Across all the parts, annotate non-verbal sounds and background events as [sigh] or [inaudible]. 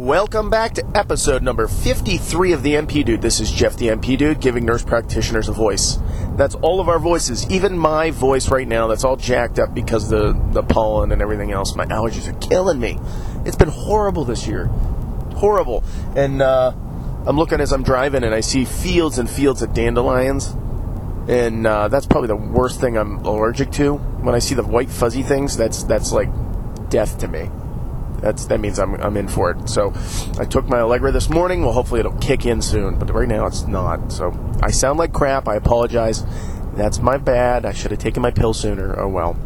Welcome back to episode number 53 of the NP Dude. This is Jeff the NP Dude giving nurse practitioners a voice. That's all of our voices, even my voice right now. That's all jacked up because the the pollen and everything else. My allergies are killing me. It's been horrible this year, horrible. And uh, I'm looking as I'm driving, and I see fields and fields of dandelions, and uh, that's probably the worst thing I'm allergic to. When I see the white fuzzy things, that's that's like death to me. That's that means I'm I'm in for it. So I took my Allegra this morning. Well, hopefully it'll kick in soon, but right now it's not. So I sound like crap. I apologize. That's my bad. I should have taken my pill sooner. Oh well.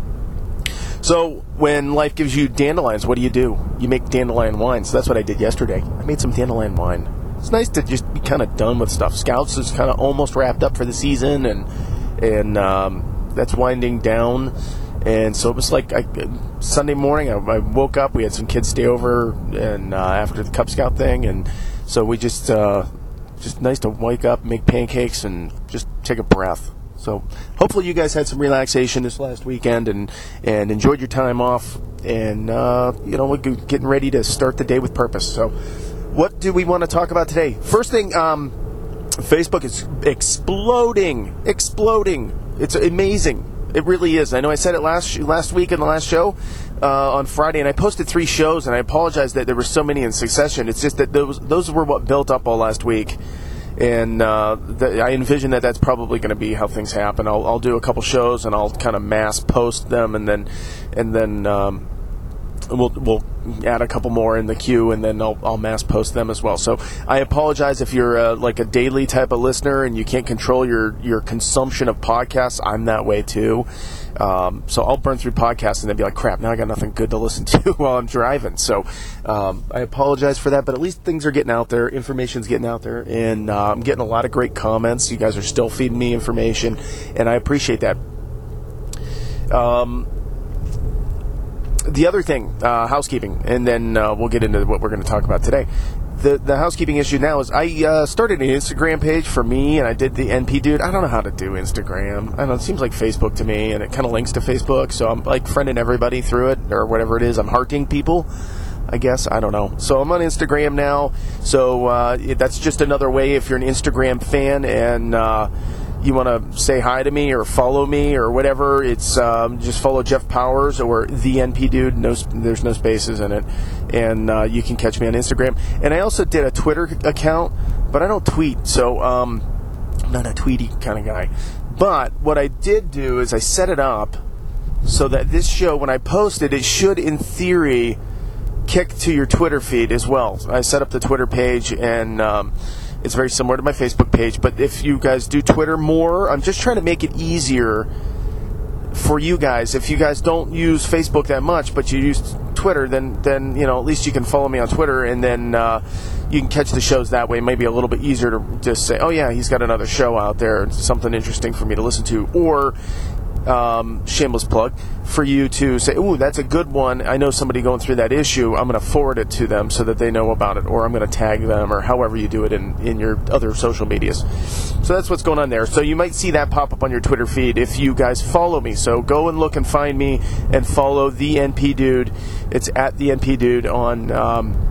So when life gives you dandelions, what do you do? You make dandelion wine. So that's what I did yesterday. I made some dandelion wine. It's nice to just be kind of done with stuff. Scouts is kind of almost wrapped up for the season, and and um, that's winding down. And so it was like I, Sunday morning. I, I, woke up. We had some kids stay over, and uh, after the Cub Scout thing, and so we just uh, just nice to wake up, make pancakes, and just take a breath. So hopefully you guys had some relaxation this last weekend and and enjoyed your time off, and uh, you know we're getting ready to start the day with purpose. So what do we want to talk about today? First thing. Um, Facebook is exploding, exploding. It's amazing. It really is. I know I said it last last week in the last show uh, on Friday, and I posted three shows, and I apologize that there were so many in succession. It's just that those those were what built up all last week, and uh, the, I envision that that's probably going to be how things happen. I'll, I'll do a couple shows, and I'll kind of mass post them, and then and then. Um, we'll we'll add a couple more in the queue, and then I'll, I'll mass post them as well. So I apologize if you're uh, like a daily type of listener and you can't control your your consumption of podcasts. I'm that way too. Um, so I'll burn through podcasts and then be like, crap, now I got nothing good to listen [laughs] to while I'm driving. So um, I apologize for that, but at least things are getting out there, information's getting out there, and uh, I'm getting a lot of great comments. You guys are still feeding me information, and I appreciate that. Um, the other thing, uh, housekeeping, and then uh, we'll get into what we're going to talk about today. The, the housekeeping issue now is I uh, started an Instagram page for me, and I did the NP dude. I don't know how to do Instagram. I don't know. It seems like Facebook to me, and it kind of links to Facebook. So I'm like friending everybody through it, or whatever it is. I'm hearting people. I guess I don't know. So I'm on Instagram now. So uh, that's just another way if you're an Instagram fan and uh, you want to say hi to me or follow me or whatever, it's um, just follow Jeff Powers or the NP Dude. No, there's no spaces in it, and uh, you can catch me on Instagram. And I also did a Twitter account, but I don't tweet, so um, I'm not a tweety kind of guy. But what I did do is I set it up so that this show, when I post it, it should, in theory, kick to your Twitter feed as well. I set up the Twitter page and. Um, it's very similar to my Facebook page, but if you guys do Twitter more, I'm just trying to make it easier for you guys. If you guys don't use Facebook that much, but you use Twitter, then then you know at least you can follow me on Twitter, and then uh, you can catch the shows that way. Maybe a little bit easier to just say, oh yeah, he's got another show out there, something interesting for me to listen to, or um, shameless plug for you to say, "Ooh, that's a good one. I know somebody going through that issue. I'm going to forward it to them so that they know about it, or I'm going to tag them, or however you do it in in your other social medias." So that's what's going on there. So you might see that pop up on your Twitter feed if you guys follow me. So go and look and find me and follow the NP Dude. It's at the NP Dude on. Um,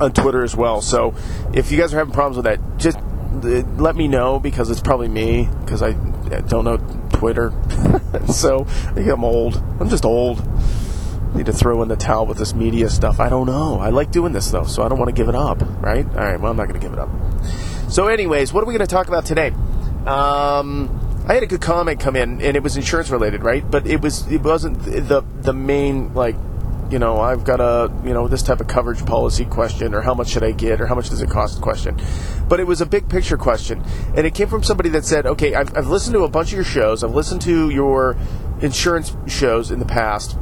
on Twitter as well. So if you guys are having problems with that, just uh, let me know because it's probably me because I don't know Twitter. [laughs] so I think I'm old. I'm just old. Need to throw in the towel with this media stuff. I don't know. I like doing this though, so I don't want to give it up. Right? All right. Well, I'm not going to give it up. So, anyways, what are we going to talk about today? Um, I had a good comment come in, and it was insurance related, right? But it was it wasn't the the main like you know, I've got a, you know, this type of coverage policy question, or how much should I get, or how much does it cost question. But it was a big picture question. And it came from somebody that said, okay, I've, I've listened to a bunch of your shows, I've listened to your insurance shows in the past.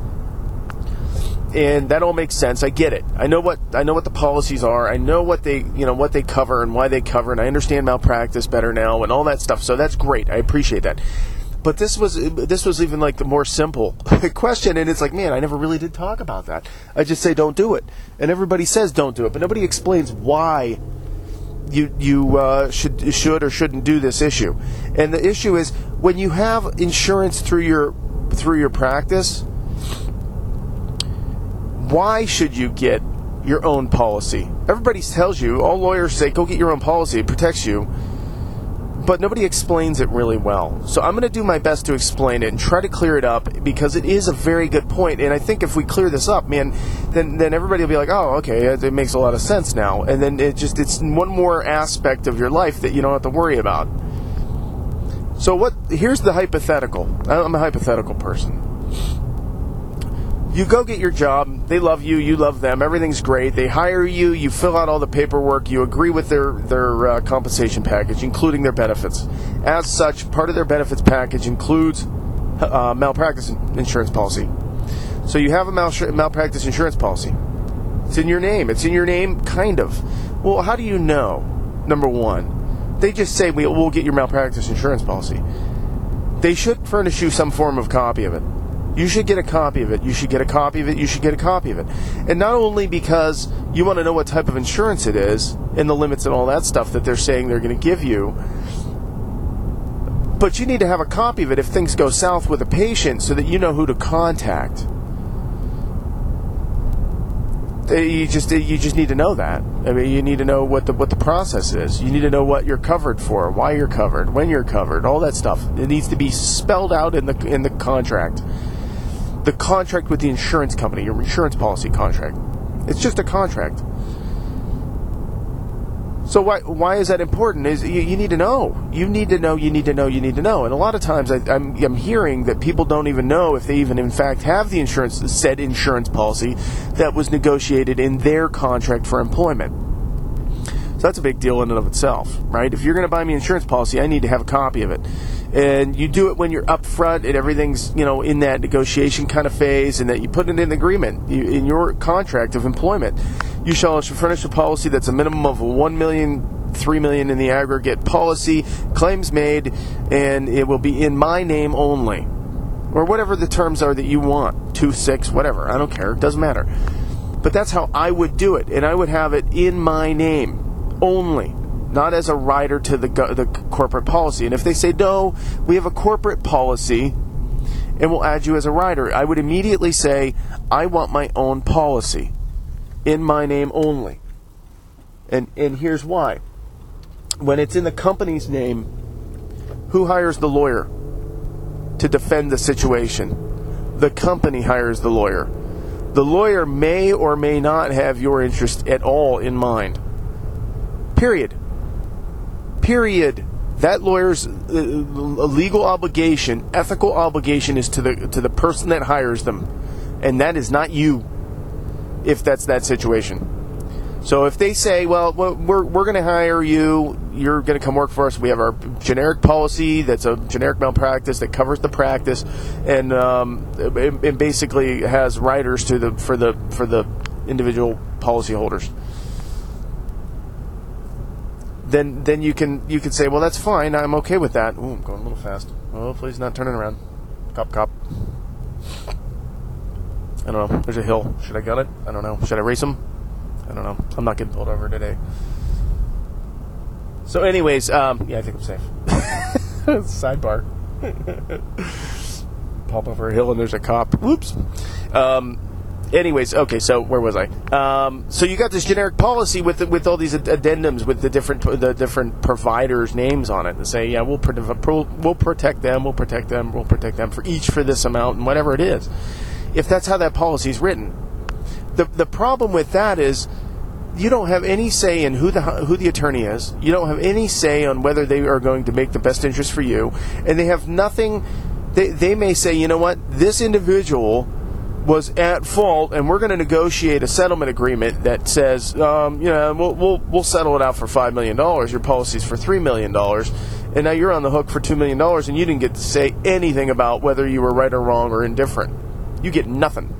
And that all makes sense. I get it. I know what I know what the policies are. I know what they you know what they cover and why they cover, and I understand malpractice better now and all that stuff. So that's great. I appreciate that but this was this was even like the more simple [laughs] question and it's like man i never really did talk about that. I just say don't do it. And everybody says don't do it. But nobody explains why you you uh, should should or shouldn't do this issue. And the issue is when you have insurance through your through your practice why should you get your own policy. Everybody tells you, all lawyers say, go get your own policy, it protects you. But nobody explains it really well. So I'm going to do my best to explain it and try to clear it up because it is a very good point. And I think if we clear this up, man, then then everybody will be like, oh, okay, it makes a lot of sense now. And then it just it's one more aspect of your life that you don't have to worry about. So what? Here's the hypothetical. I'm a hypothetical person you go get your job. They love you. You love them. Everything's great. They hire you. You fill out all the paperwork. You agree with their their uh, compensation package, including their benefits. As such, part of their benefits package includes uh, malpractice insurance policy. So you have a mal- malpractice insurance policy. It's in your name. It's in your name, kind of. Well, how do you know? Number one, they just say we, we'll get your malpractice insurance policy. They should furnish you some form of copy of it. You should get a copy of it. You should get a copy of it. You should get a copy of it. And not only because you want to know what type of insurance it is and the limits and all that stuff that they're saying they're going to give you, but you need to have a copy of it if things go south with a patient so that you know who to contact. You just you just need to know that. I mean, you need to know what the what the process is. You need to know what you're covered for, why you're covered, when you're covered, all that stuff. It needs to be spelled out in the in the contract the contract with the insurance company, your insurance policy contract. It's just a contract. So why why is that important? Is you, you, need to know. You need to know. You need to know. You need to know. And a lot of times, I, I'm, I'm hearing that people don't even know if they even in fact have the insurance said insurance policy that was negotiated in their contract for employment. So that's a big deal in and of itself, right? If you're going to buy me insurance policy, I need to have a copy of it and you do it when you're up front and everything's you know in that negotiation kind of phase and that you put it in agreement you, in your contract of employment. You shall furnish a policy that's a minimum of 1 million 3 million in the aggregate policy claims made and it will be in my name only. Or whatever the terms are that you want 2 6 whatever i don't care it doesn't matter. But that's how i would do it and i would have it in my name only not as a rider to the, the corporate policy. And if they say, no, we have a corporate policy and we'll add you as a rider, I would immediately say, I want my own policy in my name only. And, and here's why. When it's in the company's name, who hires the lawyer to defend the situation? The company hires the lawyer. The lawyer may or may not have your interest at all in mind. Period. Period. That lawyer's uh, legal obligation, ethical obligation, is to the to the person that hires them, and that is not you. If that's that situation. So if they say, well, we're, we're going to hire you, you're going to come work for us. We have our generic policy that's a generic malpractice that covers the practice, and um, it, it, basically has riders to the for the for the individual policyholders then then you can you can say, well, that's fine. I'm okay with that. Ooh, I'm going a little fast. Oh, please not turning around. Cop, cop. I don't know. There's a hill. Should I gun it? I don't know. Should I race him? I don't know. I'm not getting pulled over today. So, anyways, um, yeah, I think I'm safe. [laughs] Sidebar. [laughs] Pop over a hill and there's a cop. Whoops. Um, anyways, okay. So where was I? Um, so you got this generic policy with with all these addendums with the different the different providers' names on it, and say, yeah, we'll we'll protect them, we'll protect them, we'll protect them for each for this amount and whatever it is. If that's how that policy is written, the the problem with that is you don't have any say in who the who the attorney is. You don't have any say on whether they are going to make the best interest for you, and they have nothing. They they may say, you know what, this individual was at fault, and we're going to negotiate a settlement agreement that says, um, you know, we'll, we'll, we'll settle it out for $5 million. Your policy's for $3 million. And now you're on the hook for $2 million, and you didn't get to say anything about whether you were right or wrong or indifferent. You get nothing.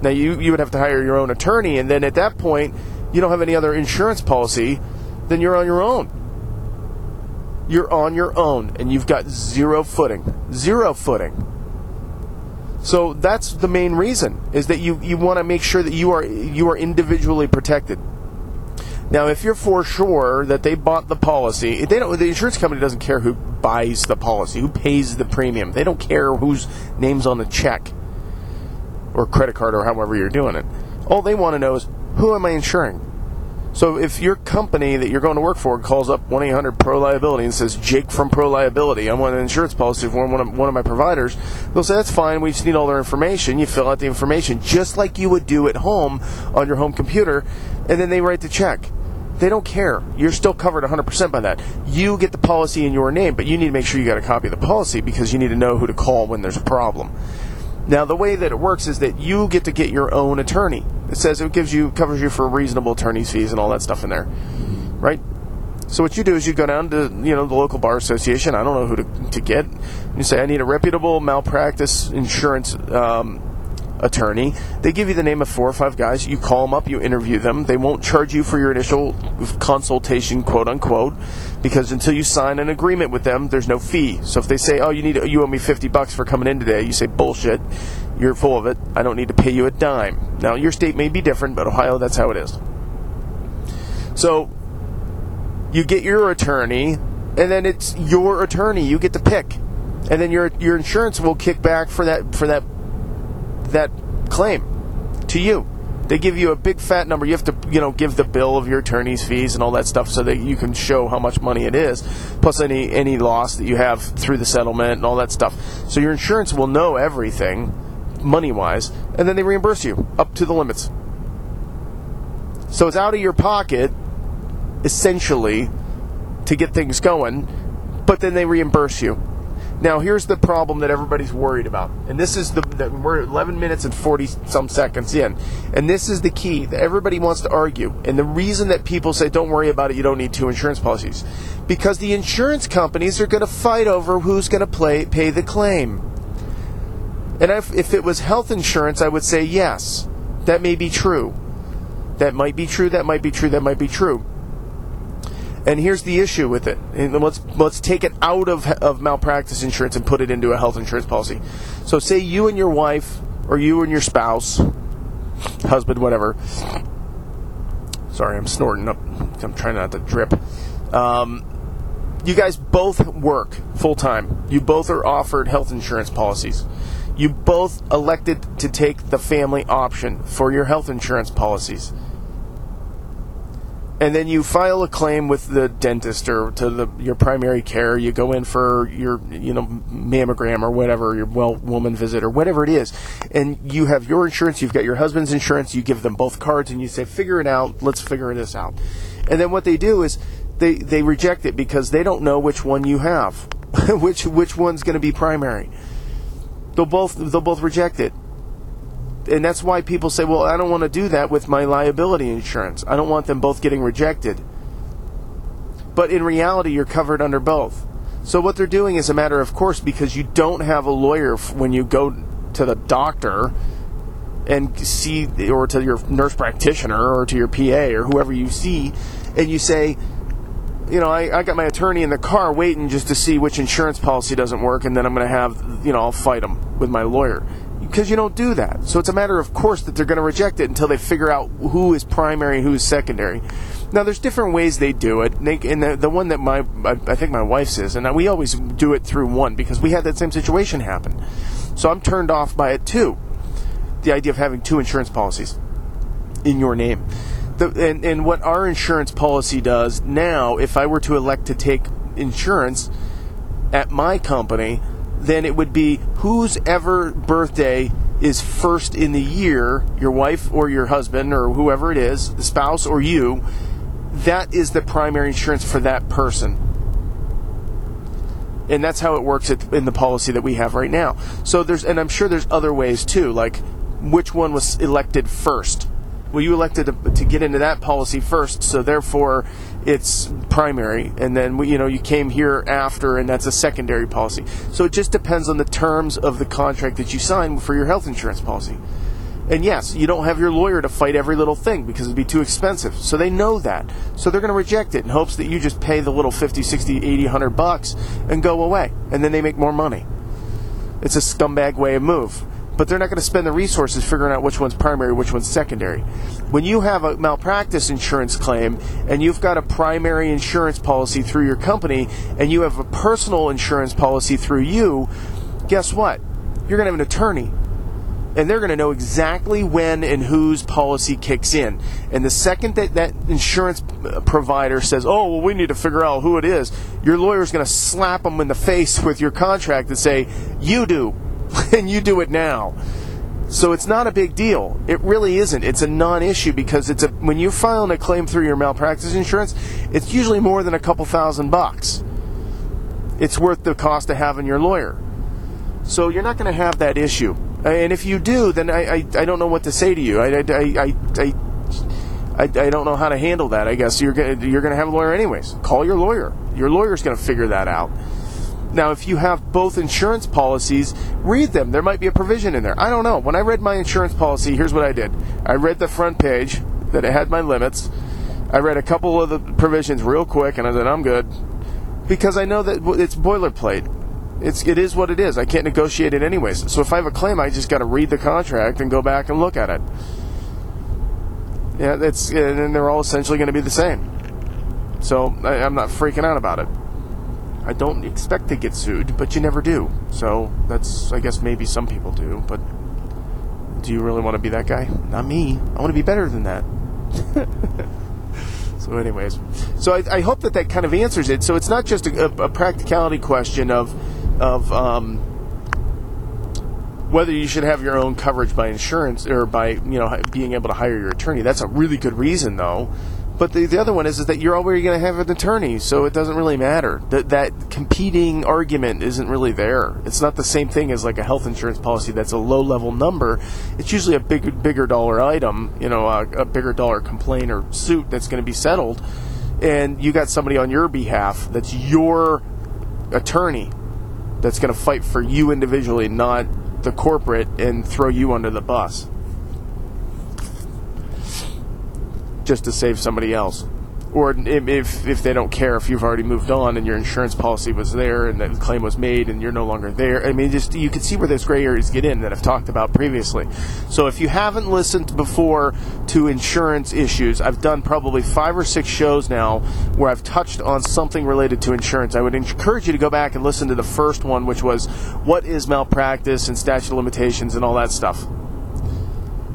Now, you, you would have to hire your own attorney, and then at that point, you don't have any other insurance policy, then you're on your own. You're on your own, and you've got zero footing. Zero footing. So that's the main reason is that you, you want to make sure that you are you are individually protected. Now, if you're for sure that they bought the policy, they don't. The insurance company doesn't care who buys the policy, who pays the premium. They don't care whose name's on the check or credit card or however you're doing it. All they want to know is who am I insuring? So if your company that you're going to work for calls up 1 800 Pro Liability and says, Jake from Pro Liability, I want an insurance policy for one of, one of my providers, they'll say, that's fine, we just need all their information. You fill out the information just like you would do at home on your home computer, and then they write the check. They don't care. You're still covered 100% by that. You get the policy in your name, but you need to make sure you got a copy of the policy because you need to know who to call when there's a problem. Now, the way that it works is that you get to get your own attorney. It says it gives you covers you for reasonable attorney's fees and all that stuff in there, right? So what you do is you go down to you know the local bar association. I don't know who to, to get. You say I need a reputable malpractice insurance um, attorney. They give you the name of four or five guys. You call them up, you interview them. They won't charge you for your initial consultation, quote unquote, because until you sign an agreement with them, there's no fee. So if they say, "Oh, you need you owe me 50 bucks for coming in today," you say, "Bullshit. You're full of it. I don't need to pay you a dime." Now, your state may be different, but Ohio, that's how it is. So you get your attorney, and then it's your attorney. You get to pick, and then your your insurance will kick back for that for that that claim to you. They give you a big fat number. You have to, you know, give the bill of your attorney's fees and all that stuff so that you can show how much money it is, plus any any loss that you have through the settlement and all that stuff. So your insurance will know everything, money wise, and then they reimburse you up to the limits. So it's out of your pocket, essentially, to get things going, but then they reimburse you. Now, here's the problem that everybody's worried about. And this is the, the, we're 11 minutes and 40 some seconds in. And this is the key that everybody wants to argue. And the reason that people say don't worry about it, you don't need two insurance policies. Because the insurance companies are going to fight over who's going to play, pay the claim. And if, if it was health insurance, I would say yes. That may be true. That might be true, that might be true, that might be true. And here's the issue with it. And let's let's take it out of of malpractice insurance and put it into a health insurance policy. So say you and your wife or you and your spouse, husband, whatever. Sorry, I'm snorting up. I'm trying not to drip. Um, you guys both work full time. You both are offered health insurance policies. You both elected to take the family option for your health insurance policies and then you file a claim with the dentist or to the, your primary care. You go in for your you know mammogram or whatever, your well woman visit or whatever it is, and you have your insurance. You've got your husband's insurance. You give them both cards and you say, "Figure it out. Let's figure this out." And then what they do is they they reject it because they don't know which one you have, [laughs] which which one's going to be primary. They'll both they'll both reject it and that's why people say, well, I don't want to do that with my liability insurance. I don't want them both getting rejected. But in reality, you're covered under both. So what they're doing is a matter of course because you don't have a lawyer when you go to the doctor and see, or to your nurse practitioner or to your PA or whoever you see, and you say, you know, I, I got my attorney in the car waiting just to see which insurance policy doesn't work, and then I'm going to have, you know, I'll fight them with my lawyer because you don't do that. So it's a matter of course that they're going to reject it until they figure out who is primary and who is secondary. Now, there's different ways they do it, and the, the one that my I think my wife's is, and we always do it through one because we had that same situation happen. So I'm turned off by it too. The idea of having two insurance policies in your name. The, and, and what our insurance policy does now, if I were to elect to take insurance at my company, then it would be whose ever birthday is first in the year, your wife or your husband or whoever it is, the spouse or you, that is the primary insurance for that person. And that's how it works in the policy that we have right now. So there's, and I'm sure there's other ways too, like which one was elected first well, you elected to, to, get into that policy first, so therefore it's primary, and then you know you came here after, and that's a secondary policy. So it just depends on the terms of the contract that you sign for your health insurance policy. And yes, you don't have your lawyer to fight every little thing because it'd be too expensive. So they know that. So they're going to reject it in hopes that you just pay the little 50, 60, 80, 100 bucks and go away. And then they make more money. It's a scumbag way of move but they're not going to spend the resources figuring out which one's primary, which one's secondary. When you have a malpractice insurance claim and you've got a primary insurance policy through your company and you have a personal insurance policy through you, guess what? You're going to have an attorney. and they're going to know exactly when and whose policy kicks in. And the second that that insurance provider says, "Oh, well, we need to figure out who it is," your lawyer's going to slap them in the face with your contract and say, "You do, [laughs] and you do it now." So it's not a big deal. It really isn't. It's a non-issue because it's a when you're filing a claim through your malpractice insurance, it's usually more than a couple thousand bucks. It's worth the cost of having your lawyer. So you're not going to have that issue. And if you do, then I, I, I don't know what to say to you. I, I, I, I, I, I don't know how to handle that. I guess you're gonna, you're going to have a lawyer anyways. Call your lawyer. Your lawyer's going to figure that out. Now, if you have both insurance policies, read them. There might be a provision in there. I don't know. When I read my insurance policy, here's what I did I read the front page that it had my limits. I read a couple of the provisions real quick, and I said, I'm good. Because I know that it's boilerplate. It's, it is what it is. I can't negotiate it anyways. So if I have a claim, I just got to read the contract and go back and look at it. Yeah, that's and they're all essentially going to be the same. So I, I'm not freaking out about it. I don't expect to get sued, but you never do. So that's, I guess, maybe some people do. But do you really want to be that guy? Not me. I want to be better than that. [laughs] so, anyways, so I, I, hope that that kind of answers it. So it's not just a, a practicality question of of um, whether you should have your own coverage by insurance or by you know being able to hire your attorney. That's a really good reason, though. But the, the other one is, is that you're already going to have an attorney, so it doesn't really matter. That that competing argument isn't really there. It's not the same thing as like a health insurance policy that's a low level number. It's usually a big bigger dollar item, you know, a, a bigger dollar complaint or suit that's going to be settled, and you got somebody on your behalf that's your attorney that's going to fight for you individually, not the corporate, and throw you under the bus. Just to save somebody else. Or if, if they don't care if you've already moved on and your insurance policy was there and the claim was made and you're no longer there. I mean, just you can see where those gray areas get in that I've talked about previously. So if you haven't listened before to insurance issues, I've done probably five or six shows now where I've touched on something related to insurance. I would encourage you to go back and listen to the first one, which was what is malpractice and statute limitations and all that stuff.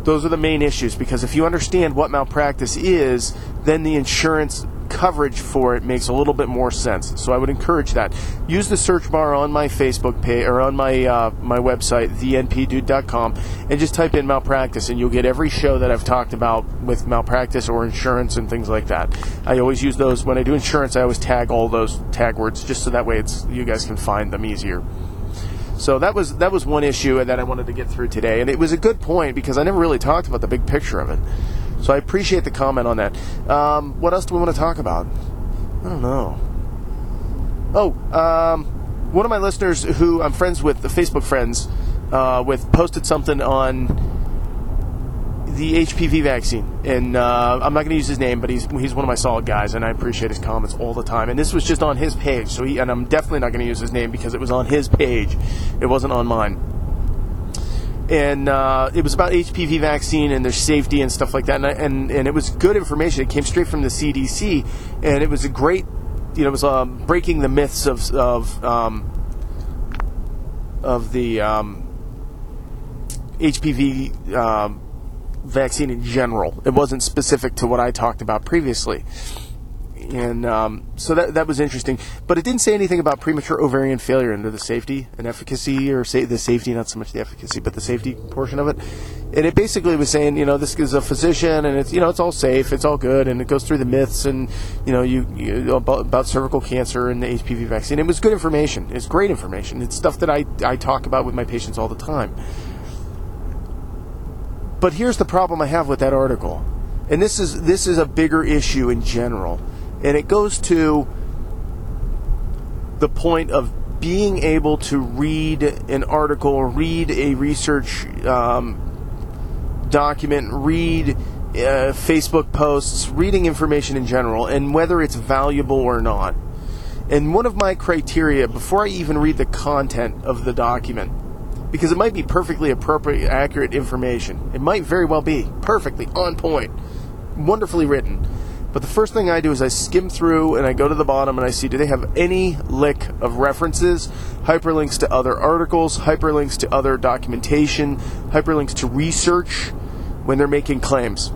Those are the main issues because if you understand what malpractice is, then the insurance coverage for it makes a little bit more sense. So I would encourage that. Use the search bar on my Facebook page or on my uh, my website, thenpdude.com, and just type in malpractice, and you'll get every show that I've talked about with malpractice or insurance and things like that. I always use those when I do insurance. I always tag all those tag words just so that way it's you guys can find them easier. So that was that was one issue that I wanted to get through today, and it was a good point because I never really talked about the big picture of it. So I appreciate the comment on that. Um, what else do we want to talk about? I don't know. Oh, um, one of my listeners who I'm friends with, the Facebook friends, uh, with posted something on the HPV vaccine, and uh, I'm not going to use his name, but he's he's one of my solid guys, and I appreciate his comments all the time. And this was just on his page, so he and I'm definitely not going to use his name because it was on his page, it wasn't on mine. And uh, it was about HPV vaccine and their safety and stuff like that, and, and and it was good information. It came straight from the CDC, and it was a great, you know, it was um, breaking the myths of of um, of the um, HPV um, vaccine in general. It wasn't specific to what I talked about previously. And um, so that that was interesting, but it didn't say anything about premature ovarian failure under the safety and efficacy, or say the safety, not so much the efficacy, but the safety portion of it. And it basically was saying, you know, this is a physician, and it's you know it's all safe, it's all good, and it goes through the myths, and you know, you, you about, about cervical cancer and the HPV vaccine. It was good information. It's great information. It's stuff that I I talk about with my patients all the time. But here's the problem I have with that article. And this is this is a bigger issue in general. And it goes to the point of being able to read an article, read a research um, document, read uh, Facebook posts, reading information in general, and whether it's valuable or not. And one of my criteria, before I even read the content of the document, because it might be perfectly appropriate, accurate information. It might very well be perfectly on point, wonderfully written. But the first thing I do is I skim through and I go to the bottom and I see do they have any lick of references, hyperlinks to other articles, hyperlinks to other documentation, hyperlinks to research when they're making claims.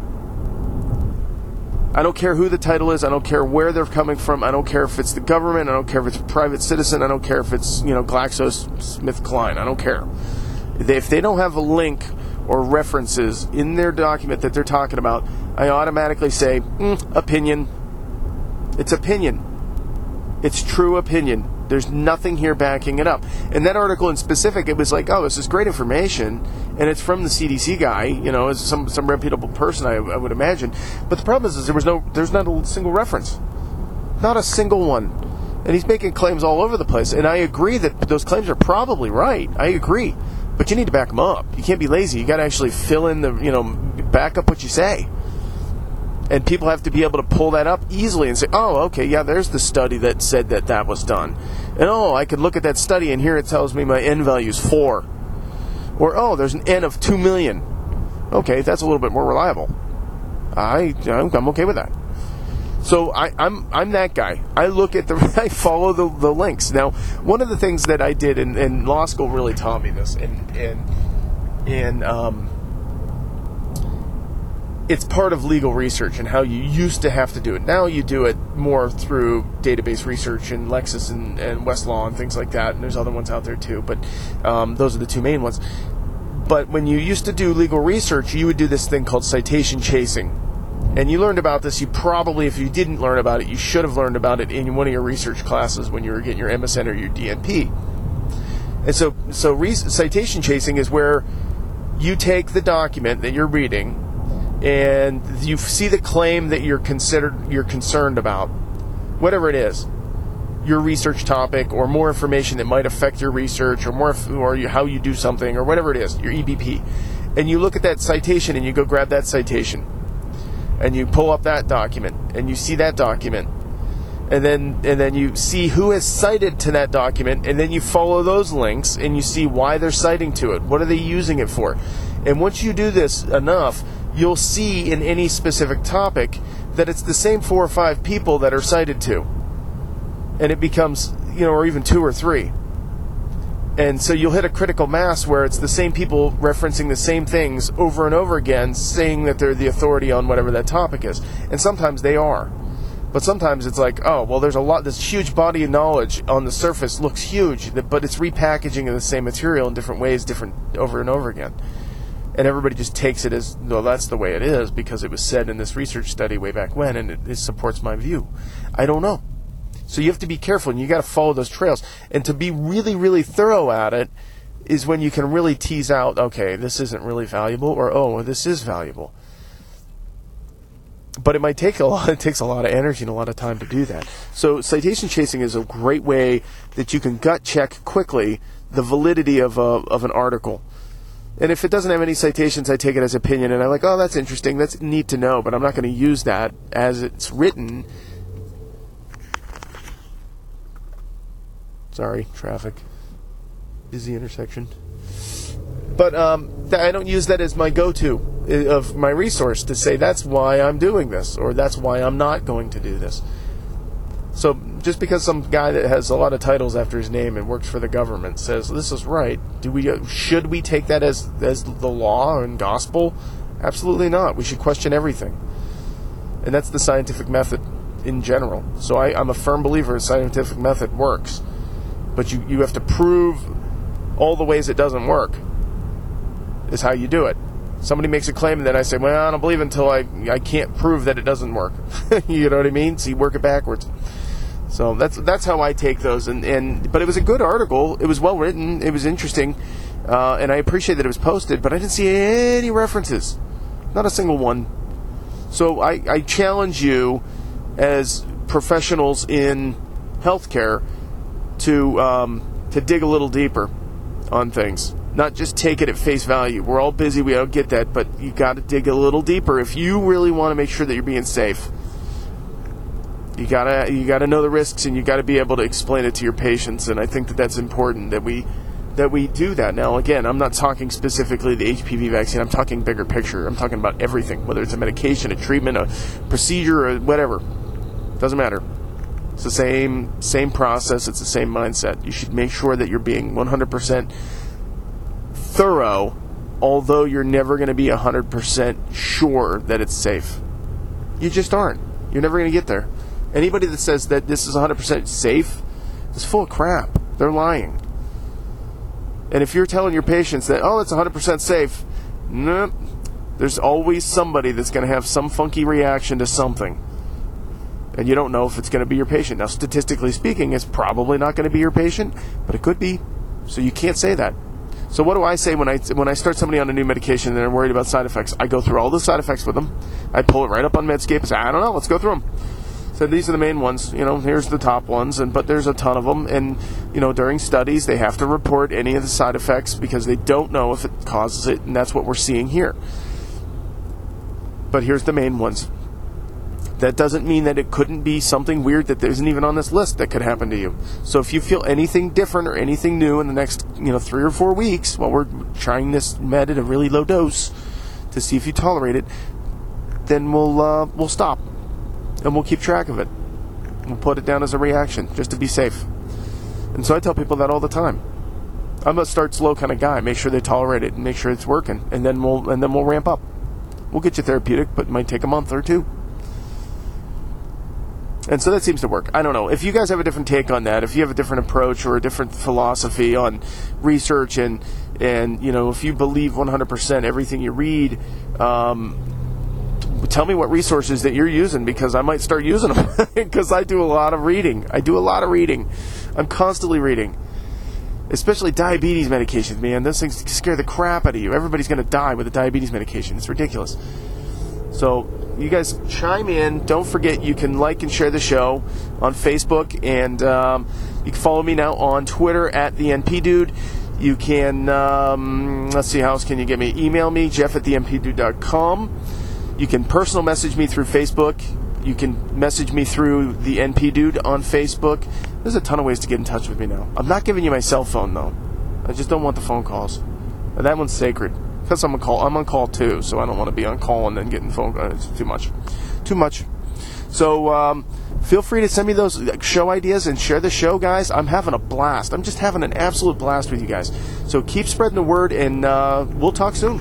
I don't care who the title is. I don't care where they're coming from. I don't care if it's the government. I don't care if it's a private citizen. I don't care if it's, you know, GlaxoSmithKline. I don't care. If they don't have a link or references in their document that they're talking about, I automatically say, mm, opinion. It's opinion. It's true opinion. There's nothing here backing it up. And that article in specific, it was like, oh, this is great information, and it's from the CDC guy, you know, as some some reputable person, I, I would imagine. But the problem is, is there was no, there's not a single reference, not a single one, and he's making claims all over the place. And I agree that those claims are probably right. I agree, but you need to back them up. You can't be lazy. You got to actually fill in the, you know, back up what you say and people have to be able to pull that up easily and say, "Oh, okay, yeah, there's the study that said that that was done," and oh, I could look at that study and here it tells me my n value is four, or oh, there's an n of two million. Okay, that's a little bit more reliable. I I'm okay with that. So I, am I'm, I'm that guy. I look at the [laughs] I follow the, the links. Now, one of the things that I did in, in law school really taught me this, and and and um, it's part of legal research and how you used to have to do it. Now you do it more through database research and Lexis and, and Westlaw and things like that. And there's other ones out there too, but um, those are the two main ones. But when you used to do legal research, you would do this thing called citation chasing. And you learned about this. You probably, if you didn't learn about it, you should have learned about it in one of your research classes when you were getting your MSN or your DNP. And so, so re- citation chasing is where you take the document that you're reading and you see the claim that you're considered you're concerned about, whatever it is, your research topic or more information that might affect your research or more or you, how you do something or whatever it is, your EBP, and you look at that citation and you go grab that citation, and you pull up that document and you see that document. And then, and then you see who has cited to that document, and then you follow those links and you see why they're citing to it. What are they using it for? And once you do this enough, you'll see in any specific topic that it's the same four or five people that are cited to. And it becomes, you know, or even two or three. And so you'll hit a critical mass where it's the same people referencing the same things over and over again, saying that they're the authority on whatever that topic is. And sometimes they are. But sometimes it's like, oh, well, there's a lot, this huge body of knowledge on the surface looks huge, but it's repackaging of the same material in different ways, different over and over again and everybody just takes it as no that's the way it is because it was said in this research study way back when and it, it supports my view. I don't know. So you have to be careful and you got to follow those trails. And to be really really thorough at it is when you can really tease out okay this isn't really valuable or oh this is valuable. But it might take a [laughs] lot it takes a lot of energy and a lot of time to do that. So citation chasing is a great way that you can gut check quickly the validity of, a, of an article and if it doesn't have any citations, I take it as opinion, and I'm like, oh, that's interesting. That's neat to know, but I'm not going to use that as it's written. Sorry, traffic. Busy intersection. But um, I don't use that as my go to of my resource to say that's why I'm doing this, or that's why I'm not going to do this. So just because some guy that has a lot of titles after his name and works for the government says this is right, do we uh, should we take that as as the law and gospel? Absolutely not. We should question everything, and that's the scientific method in general. So I, I'm a firm believer the scientific method works, but you you have to prove all the ways it doesn't work. Is how you do it. Somebody makes a claim and then I say, well, I don't believe until I I can't prove that it doesn't work. [laughs] you know what I mean? So you work it backwards. So that's that's how I take those. And, and but it was a good article. It was well written. It was interesting, uh, and I appreciate that it was posted. But I didn't see any references, not a single one. So I, I challenge you, as professionals in healthcare, to um, to dig a little deeper on things. Not just take it at face value. We're all busy. We don't get that, but you got to dig a little deeper if you really want to make sure that you're being safe you gotta you gotta know the risks and you gotta be able to explain it to your patients and i think that that's important that we that we do that. Now, again, I'm not talking specifically the HPV vaccine. I'm talking bigger picture. I'm talking about everything, whether it's a medication, a treatment, a procedure, or whatever. Doesn't matter. It's the same same process. It's the same mindset. You should make sure that you're being 100% thorough, although you're never going to be 100% sure that it's safe. You just aren't. You're never going to get there. Anybody that says that this is 100% safe is full of crap. They're lying. And if you're telling your patients that, oh, it's 100% safe, nope, there's always somebody that's going to have some funky reaction to something. And you don't know if it's going to be your patient. Now, statistically speaking, it's probably not going to be your patient, but it could be. So you can't say that. So what do I say when I when I start somebody on a new medication and they're worried about side effects? I go through all the side effects with them. I pull it right up on Medscape and say, I don't know, let's go through them. So these are the main ones. You know, here's the top ones, and but there's a ton of them. And you know, during studies, they have to report any of the side effects because they don't know if it causes it, and that's what we're seeing here. But here's the main ones. That doesn't mean that it couldn't be something weird that isn't even on this list that could happen to you. So if you feel anything different or anything new in the next, you know, three or four weeks while we're trying this med at a really low dose to see if you tolerate it, then we'll uh, we'll stop and we'll keep track of it. We'll put it down as a reaction just to be safe. And so I tell people that all the time. I'm a start slow kind of guy. Make sure they tolerate it and make sure it's working, and then we'll and then we'll ramp up. We'll get you therapeutic, but it might take a month or two. And so that seems to work. I don't know. If you guys have a different take on that, if you have a different approach or a different philosophy on research and and you know, if you believe 100% everything you read, um, tell me what resources that you're using because I might start using them because [laughs] I do a lot of reading. I do a lot of reading. I'm constantly reading. Especially diabetes medications, man. Those things scare the crap out of you. Everybody's going to die with a diabetes medication. It's ridiculous. So, you guys chime in. Don't forget you can like and share the show on Facebook, and um, you can follow me now on Twitter at the NP Dude. You can um, let's see how else can you get me? Email me Jeff at the NPDude.com. You can personal message me through Facebook. You can message me through the NP Dude on Facebook. There's a ton of ways to get in touch with me now. I'm not giving you my cell phone though. I just don't want the phone calls. That one's sacred. Because I'm on call, I'm on call too, so I don't want to be on call and then getting phone. Uh, it's too much, too much. So um, feel free to send me those show ideas and share the show, guys. I'm having a blast. I'm just having an absolute blast with you guys. So keep spreading the word, and uh, we'll talk soon.